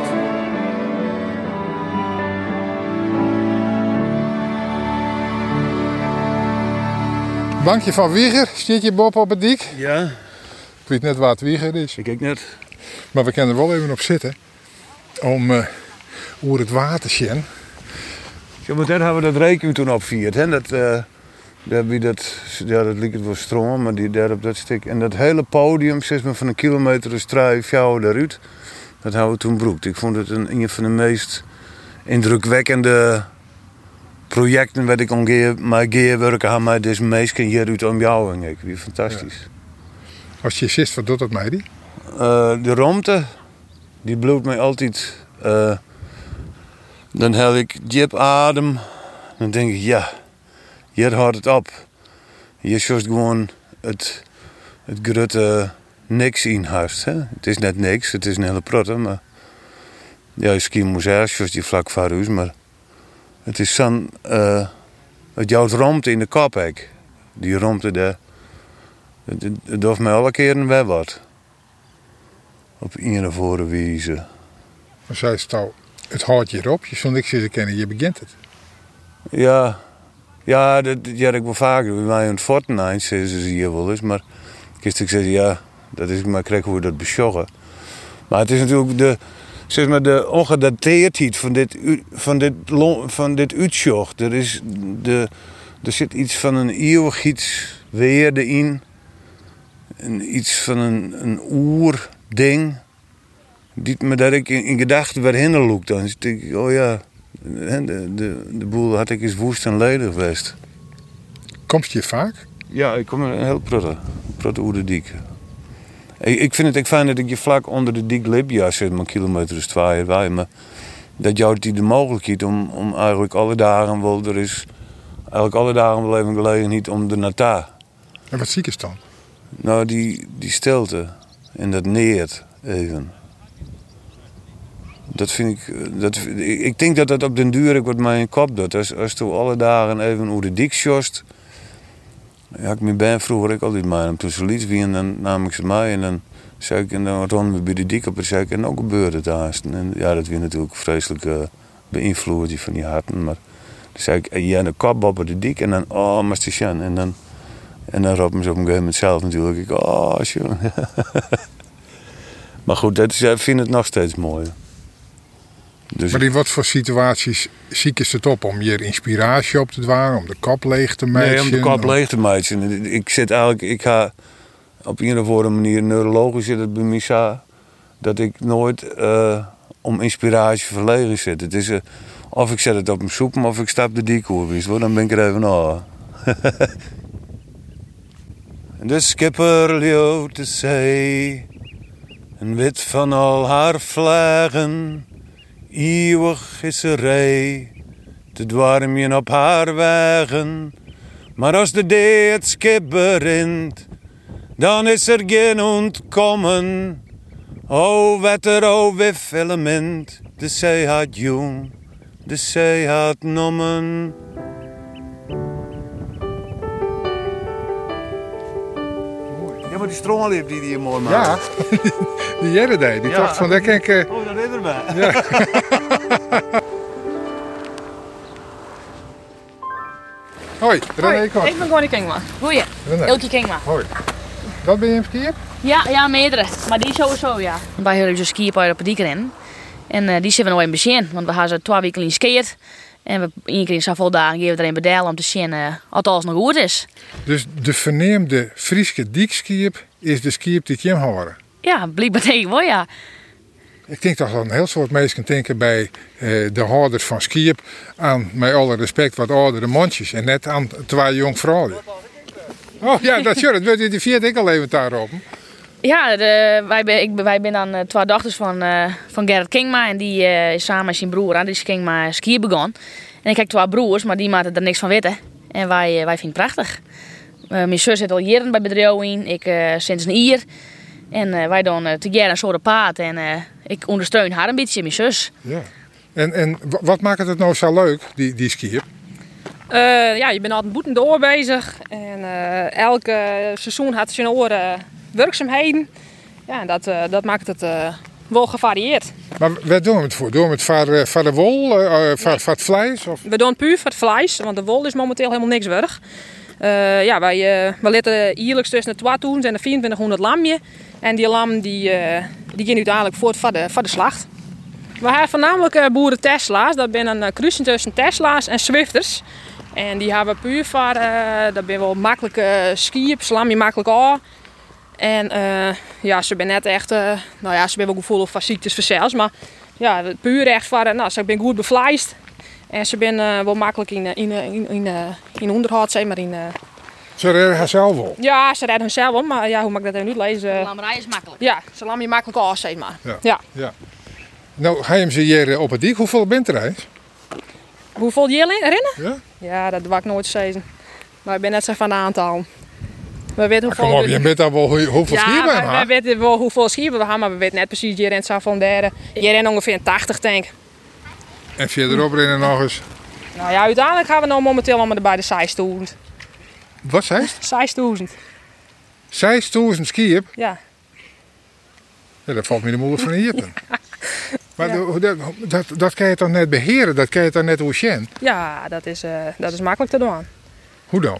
Speaker 9: Bankje van Wieger, zit je Bob op het dik?
Speaker 8: Ja.
Speaker 9: Ik weet net waar het Wieger is.
Speaker 8: Ik net.
Speaker 9: Maar we kunnen er wel even op zitten. Om uh, over het water te zien.
Speaker 8: Zometeen hebben we dat rekening toen opvierd. Hè? Dat, eh wie dat, ja, dat liep het wel stroom, maar die daar op dat stuk. En dat hele podium, zeg maar van een kilometer de strui, fjouwen daaruit. Dat hebben we toen broekt. Ik vond het een, een van de meest indrukwekkende projecten wat ik ongeveer mijn geerwerken heb met deze meesten hier uit omjouwing. Ik wie fantastisch.
Speaker 9: Als je zit, wat doet dat mij die?
Speaker 8: Eh, de romte, die bloedt mij altijd. eh, dan heb ik diep adem. Dan denk ik, ja, hier houdt het op. Hier is gewoon het, het grote niks in huis. Hè? Het is net niks, het is een hele protte, maar... Ja, je ski museum, zoals die vlak voor maar... Het is zo'n... eh, het jouwt romte in de kop. Die romte daar... Het, doet mij alle keren weer wat. Op een of andere wijze.
Speaker 9: Zei ze nou, het houdt je erop. Je zult niks te kennen, je begint het.
Speaker 8: Ja, ja dat, heb ik wel vaker. Bij mij in het Fortnite zeggen ze hier wel eens. Maar ik zeggen, ja, dat is maar krijg hoe we dat besjoggen. Maar het is natuurlijk de, zeg maar, de ongedateerdheid van dit, van dit, van dit uitsjog. Er, is de, er zit iets van een eeuwigheidsweerde in. Iets van een, een oerding. Die me dat ik in, in gedachten weer heen look. Dan denk ik, oh ja, de, de, de boel had ik eens woest en ledig geweest.
Speaker 9: Komt je vaak?
Speaker 8: Ja, ik kom er heel protte, protte oer de diek. Ik, ik vind het ik fijn dat ik je vlak onder de dik lip, ja, zit maar kilometer is twee wij, maar dat jou die de mogelijkheid om, om eigenlijk alle dagen wel, er is eigenlijk alle dagen wel even gelegenheid om er naartoe.
Speaker 9: En wat ziek is dan?
Speaker 8: Nou, die, die stilte en dat neert even. Dat vind ik, dat, ik ik denk dat dat op den duur ook wat mijn kop doet. Als, als je alle dagen even hoe de dik sjost. Ja, ik ben vroeger ik altijd. En toen ze liet wie en dan nam ik ze mee en dan zei ik en dan ronden we bij de dik op en zei ik en ook gebeurde het. En ja, dat weer natuurlijk vreselijk uh, beïnvloed die van die harten. Maar dan zei ik, ja, een kop op de dik en dan, oh, maar. En dan, en dan roepen ze op een gegeven moment zelf natuurlijk. Ik, oh, jongen. [laughs] maar goed, dat is, ik vind het nog steeds mooi. Dus
Speaker 9: maar in wat voor situaties ziek is het op? Om je inspiratie op te dwaren, om de kop leeg te maken?
Speaker 8: Nee, om de kop leeg te maken. Ik zit eigenlijk, ik ga op een of andere manier neurologisch zit het bij mij zo, dat ik nooit uh, om inspiratie verlegen zit. Het is, uh, of ik zet het op mijn soep, of ik stap de diekoer, dan ben ik er even [laughs] de skipper liet de zee, en wit van al haar vlagen. Eeuwig is er rij, te dwarmen op haar wegen. Maar als de dee het schip berint, dan is er geen ontkomen. O wetter, o wiffelement, de zee had jong, de zee had nommen. Ja, maar die stroomliep die die mooi maakt.
Speaker 9: Ja, [laughs] die jere deed. Die
Speaker 8: Ja.
Speaker 9: dacht van, daar kan ik... eh,
Speaker 8: Oh, dat is erbij.
Speaker 9: Ja. [laughs] Hoi, René Kort.
Speaker 15: ik ben Connie Kingma. Goeie.
Speaker 9: René.
Speaker 15: Ilke Kingma.
Speaker 9: Hoi. Wat ben je in skiën?
Speaker 15: Ja, ja, meerdere. Maar die sowieso, ja. Wij hebben dus skiën op de Padieken En eh, die zitten we nog in begin. Want we gaan ze twee weken in skiën. En we in zoveel dagen geven we erin bedelen om te zien uh, of alles nog goed is.
Speaker 9: Dus de verneemde Frieske diekskiep is de skiep die hem horen.
Speaker 15: Ja, blijkbaar denk ik wel, ja.
Speaker 9: Ik denk toch dat een heel soort mensen denken bij eh, de houders van skiep aan, met alle respect, wat oudere mondjes. En net aan twee jong vrouwen. Oh ja, dat is het. Die viert ik al even daarop.
Speaker 15: Ja, de, wij, ben, ik, wij zijn dan uh, twee dochters van, uh, van Gerrit Kingma. En die uh, is samen met zijn broer aan, die is Kingma skiën begonnen. En ik heb twee broers, maar die maken er niks van weten. En wij, wij vinden het prachtig. mijn zus zit al jaren bij bedrijf in, ik sinds een jaar. En wij doen together een soort paard. En ik ondersteun haar een beetje, mijn zus.
Speaker 9: Ja. En, en wat maakt het nou zo leuk, die, die skiën?
Speaker 16: Uh, ja, je bent altijd boeten door bezig. En uh, elke seizoen had zijn oren werkzaamheden. Ja, dat, uh, dat maakt het wel gevarieerd.
Speaker 9: Maar waar doen we het voor? Doen we het voor, voor de wol, voor, voor het vlees? Of?
Speaker 16: We doen puur voor het vlees, want de wol is momenteel helemaal niks waard. ja, wij, wij letten ierlijks tussen de 2000 en de 2400 lamje. En die lam die, die gaan uiteindelijk voort voor de, voor de slacht. We hebben voornamelijk boeren Tesla's. Dat zijn een kruising tussen Tesla's en Swifters. En die hebben puur voor, uh, dat ben wel makkelijke skiën, slam je makkelijk aan. En uh, ja, ze ben net echt, uh, nou ja, ze ben wel gevoelig voor ziektes verzels, maar ja, puur echt voor, nou, ze ben goed bevleist. En ze ben wel makkelijk in, in, in, in, in onderhoud, zeg maar in...
Speaker 9: Ze redden haarzelf wel?
Speaker 16: Ja, ze redden hunzelf wel, maar ja, hoe mag ik dat even niet lezen?
Speaker 15: Lammerij is makkelijk.
Speaker 16: Ja, ze lam je makkelijk aan, zeg maar.
Speaker 9: Ja.
Speaker 16: ja.
Speaker 9: ja. Nou, ga je hem ze hier op het dik, hoeveel bent er eens?
Speaker 16: Hoeveel jullie rennen?
Speaker 9: Ja?
Speaker 16: Ja, dat wou ik nooit zeggen. Maar ik ben net zo van de aantal. We weten hoeveel...
Speaker 9: Kom op, je weet wel hoe, hoeveel
Speaker 16: ja,
Speaker 9: we hebben.
Speaker 16: Ja, we weten wel hoeveel schieren we hebben, maar we weten net precies. Je rent zo van derde. Je rent ongeveer een 80, denk ik.
Speaker 9: En verderop rennen nog eens?
Speaker 16: Nou ja, uiteindelijk gaan we nou momenteel allemaal bij de 6000.
Speaker 9: Wat zei
Speaker 16: 6000.
Speaker 9: 6000 skiën?
Speaker 16: Ja.
Speaker 9: Ja, dat valt me de moeilijk van hier. [laughs] Maar ja. dat, dat, dat kan je toch net beheren? Dat kan je toch net hoe?
Speaker 16: Ja, dat is, uh, dat is makkelijk te doen.
Speaker 9: Hoe dan?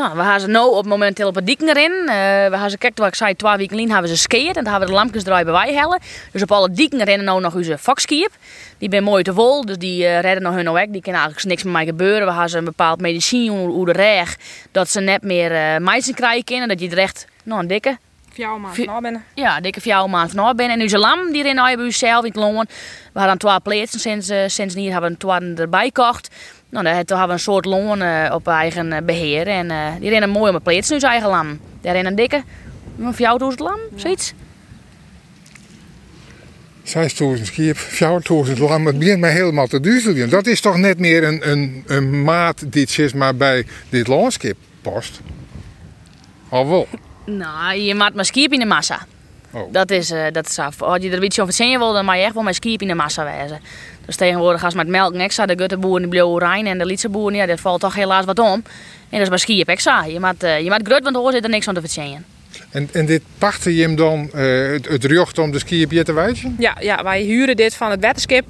Speaker 15: Nou, we gaan ze nu op momenteel op het dikken erin. Uh, we gaan ze kijken, wat ik zei, twee weken geleden hebben ze skeerd. En dan hebben we de lampjes erbij bij wij hellen. Dus op alle dikken rennen nou nog onze vakskiep. Die ben mooi te vol, dus die uh, redden nog hun weg. Die kan eigenlijk niks met mij gebeuren. We gaan ze een bepaald medicijn hoe de reg. Dat ze net meer uh, meisjes krijgen kunnen. Dat je er echt, nou een dikke,
Speaker 16: Fjouw maand van binnen.
Speaker 15: Ja, dikke fjouw maand van binnen. En onze lam, die rennen bij zelf in het longen. We hadden twee plaatsen sinds, uh, sinds hier hebben we een erbij gekocht. Nou, daar hebben we een soort longen uh, op eigen beheer. En uh, die rennen mooi op mijn plaatsen, dus eigen lam. Daar rennen dikke. Een 4000 lam, zoiets.
Speaker 9: 6000 schip, 4000 lam, het begint mij helemaal te duzelen. Dat is toch net meer een, een, een maat die maar bij dit landschap past? Of wel?
Speaker 15: Nou, je maakt maar skiep in de massa.
Speaker 9: Oh.
Speaker 15: Dat is, eh, dat is af. Als je er een beetje over zingen wil, dan mag je echt wel met skiep in de massa wezen. Dus tegenwoordig als met melk niks de gutteboeren die blauwe Rijn en de Lietse boeren, ja, dat valt toch helaas wat om. En dat is maar skiep extra. Je maakt, uh, je maakt grut, want hoor zit er niks aan te verzingen.
Speaker 9: En, en dit pachtte je hem dan uh, het, het rjocht om de skiën te wijzen?
Speaker 16: Ja, ja, wij huren dit van het wetenschap.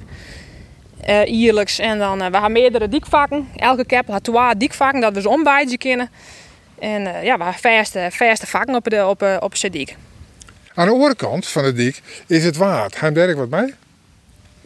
Speaker 16: Uh. En dan, we hebben meerdere diekvakken. Elke kep had twee diekvakken, dat we ze omwijzen kunnen. En uh, ja, we hebben verste, verste vakken op, de, op, op dik.
Speaker 9: Aan de andere kant van de dik is het waard. Gaan werk wat mee?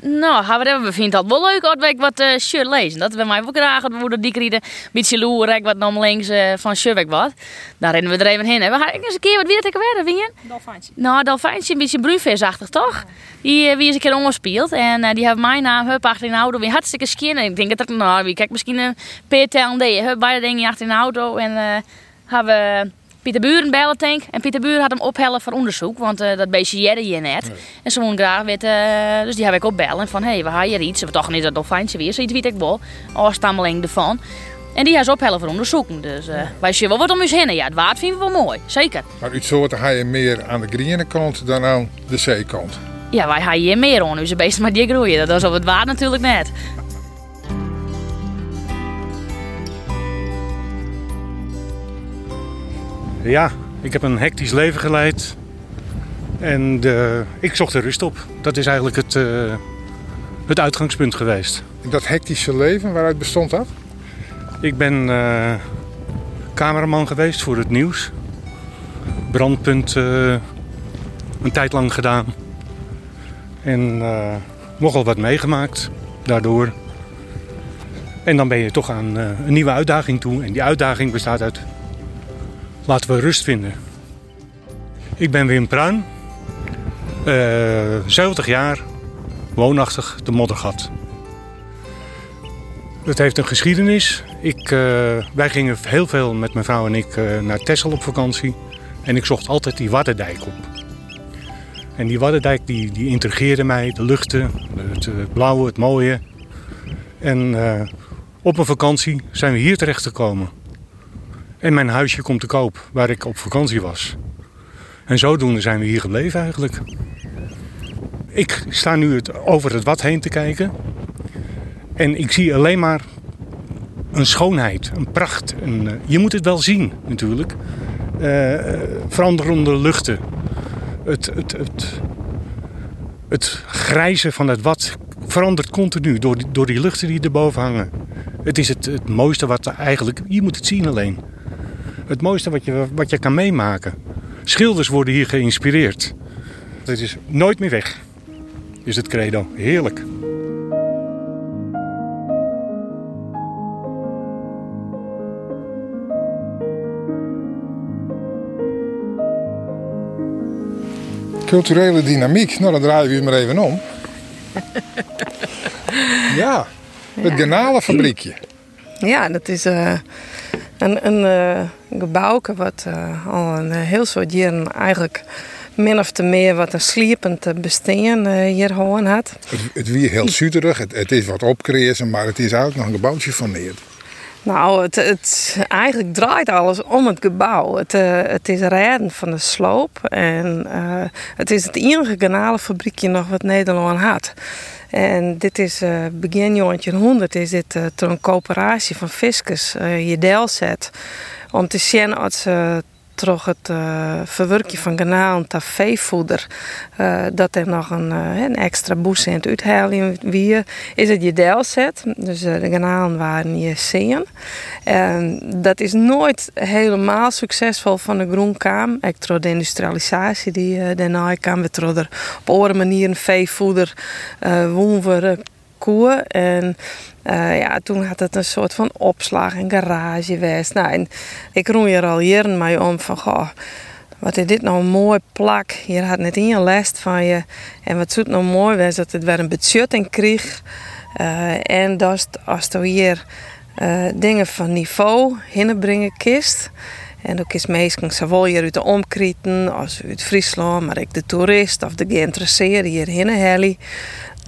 Speaker 15: Nou, we vinden het wel leuk als ik wat uh, shirt lezen. Dat we mij ook graag het woorden dik rieden. Een beetje loeren, wat nam links uh, van Shurwijk wat. Daar rennen we er even heen. We gaan eens een keer wat weer te werden, vind je?
Speaker 16: Dolfijntje.
Speaker 15: Nou, Dolfijntje, een beetje bruinvisachtig, toch? Ja. Die uh, wie eens een keer ongespeeld. En uh, die hebben mijn naam, hup, achter in de auto. Weer hartstikke skin. En ik denk dat, nou, wie kijk misschien een PTLD. Hup, beide dingen achter in de auto. En hebben Pieter Buren bellen tank. En Pieter Buren had hem ophellen voor onderzoek, want uh, dat beestje jette je net. Nee. En ze wonen graag weten, uh, dus die heb ik opbellen van hé, hey, we hebben hier iets. We toch niet dat dolfijntje weer, zoiets weet ik wel. Afstammeling ervan. En die ze ophellen voor onderzoeken. Dus uh, wij zien wel wat om ons heen. Ja, het waard vinden we wel mooi, zeker.
Speaker 9: Maar uit soorten ga je meer aan de groene kant dan aan de zeekant?
Speaker 15: Ja, wij gaan hier meer aan onze beesten, maar die groeien. Dat is op het waard natuurlijk net.
Speaker 5: Ja, ik heb een hectisch leven geleid. En de, ik zocht er rust op. Dat is eigenlijk het, uh, het uitgangspunt geweest.
Speaker 9: Dat hectische leven, waaruit bestond dat?
Speaker 5: Ik ben uh, cameraman geweest voor het nieuws. Brandpunt uh, een tijd lang gedaan. En nogal wat meegemaakt daardoor. En dan ben je toch aan een nieuwe uitdaging toe. En die uitdaging bestaat uit laten we rust vinden. Ik ben Wim Pruin, uh, 70 jaar, woonachtig de Moddergat. Het heeft een geschiedenis. Ik, uh, wij gingen heel veel met mijn vrouw en ik uh, naar Texel op vakantie. En ik zocht altijd die Waddendijk op. En die Waddendijk die, die intrigeerde mij, de luchten, het blauwe, het mooie. En op een vakantie zijn we hier terecht gekomen. En mijn huisje komt te koop, waar ik op vakantie was. En zodoende zijn we hier gebleven eigenlijk. Ik sta nu over het wat heen te kijken. En ik zie alleen maar een schoonheid, een pracht. Een, uh, je moet het wel zien natuurlijk. Uh, veranderende luchten. Het, het, het, het grijze van het wat verandert continu door die, door die luchten die erboven hangen. Het is het, het mooiste wat er eigenlijk... Je moet het zien alleen het mooiste wat je, wat je kan meemaken. Schilders worden hier geïnspireerd. Het is nooit meer weg, is het credo. Heerlijk.
Speaker 9: Culturele dynamiek, nou dan draaien we hem maar even om. [laughs] ja, het ja. Garnalenfabriekje.
Speaker 3: Ja, dat is uh, een, een uh, gebouwke wat uh, al een heel soort jaren eigenlijk min of te meer wat een sliepend bestaan hier gewoon had.
Speaker 9: Het, het wie heel zuiderig, het, het, is wat opkrezen, maar het is eigenlijk nog een gebouwtje van neer.
Speaker 3: Nou, het, het, eigenlijk draait alles om het gebouw. Het, uh, het is rijden van de sloop en uh, het is het enige garnalenfabriekje nog wat Nederland had. En dit is uh, begin 1900 is dit uh, een coöperatie van fiskers uh, je deel zet om te zien als ze toch het uh, verwerken van garnalen naar veevoeder, uh, dat er nog een, uh, een extra boes in het uithalen wie is het je deel zet. Dus de garnalen waren je zien. En dat is nooit helemaal succesvol van de groenkaam. Ik door de industrialisatie die daarna kwam, we op andere manieren veevoeder uh, En uh, ja, toen had het een soort van opslag en garage. Nou, en ik roei er al jaren mee om van, goh, wat is dit nou een mooi plak. Hier had net in je last van je. En wat zoet nou mooi was, dat het weer een budgetting kreeg. Uh, en dat als je hier uh, dingen van niveau hinnenbrengen kist. En ook is meestal zowel hier uit de omkrieten als uit Friesland, maar ook de toerist of de geïnteresseerde hierheen heli.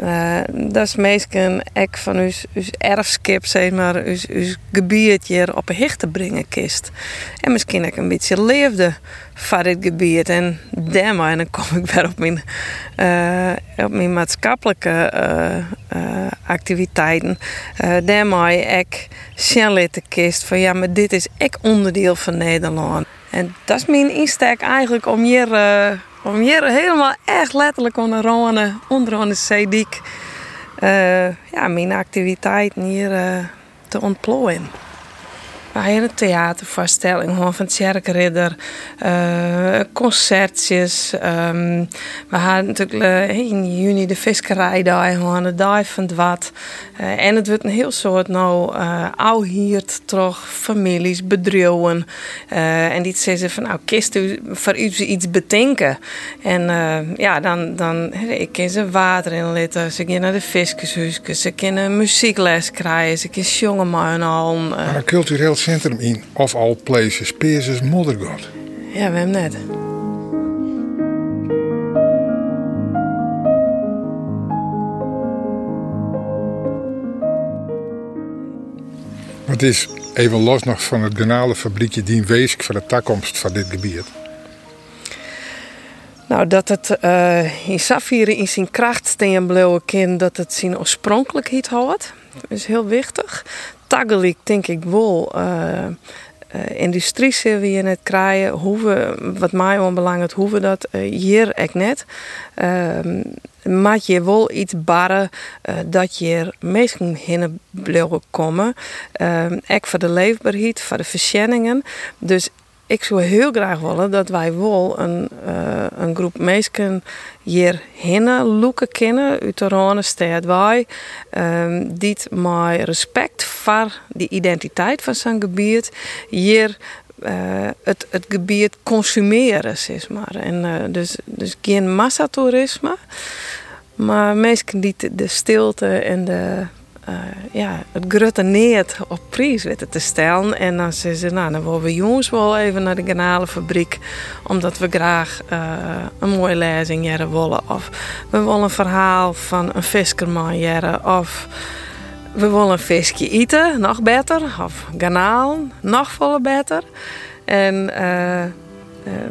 Speaker 3: Uh, dat is meestal ek van uw, erfskip, zeg maar, uw, uw gebied hier op een hicht te brengen kist. En misschien ook een beetje leefde van dit gebied. En daarmee, en dan kom ik weer op mijn, uh, op mijn maatschappelijke uh, activiteiten. Daarmee ik de kist van ja, maar dit is ek onderdeel van Nederland. En dat is mijn insteek eigenlijk om hier om hier helemaal echt letterlijk onder onder de zeediek, uh, ja, mijn activiteiten hier uh, te ontplooien. We hebben een theatervoorstelling van het Tjerkridder, uh, concertjes. Um, we hadden natuurlijk uh, in juni de visserijdag, gewoon de dag van het wat. Uh, en het wordt een heel soort nou uh, hier terug, families, bedrijven. en die zeggen van nou, kist u voor u iets bedenken. En ja, dan, dan ik kan ze water inlitten, ze gaan naar de viskershuis, ze kunnen muziekles krijgen, ze kunnen jongen al.
Speaker 9: Maar cultureel centrum in of all places, Peerses Moddergod.
Speaker 3: Ja, we hebben net.
Speaker 9: Het is even los nog van het garnalenfabriekje die weesk voor de toekomst van dit gebied.
Speaker 3: Nou, dat het uh, in Safire in zijn kracht steen bleven dat het zijn oorspronkelijkheid houdt. Dat is heel wichtig tegelijk denk ik wel. Uh, uh, industrie zullen we net krijgen. Hoeven, wat mij onbelangrijk hoeven dat uh, hier echt net. Uh, maak je wel iets barren uh, dat je meestal heen blijven komen. Ook voor de leefbaarheid, voor de verschenningen. Dus ik zou heel graag willen dat wij wel een, uh, een groep mensen hier hinnen loeken kennen uit de wij um, die met respect voor de identiteit van zijn gebied hier uh, het, het gebied consumeren zeg maar. En uh, dus, dus geen massatoerisme maar mensen die de stilte en de ja, het grote neert op prijs weten te stellen. En dan zeggen ze, nou, dan willen we jongens wel even naar de garnalenfabriek. Omdat we graag uh, een mooie lezing jaren willen. Of we willen een verhaal van een viskerman jaren. Of we willen een visje eten, nog beter. Of garnaal, nog volle beter. En uh,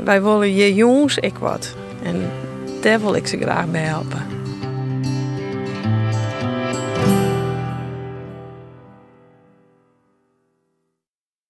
Speaker 3: wij willen je jongens ik wat. En daar wil ik ze graag bij helpen.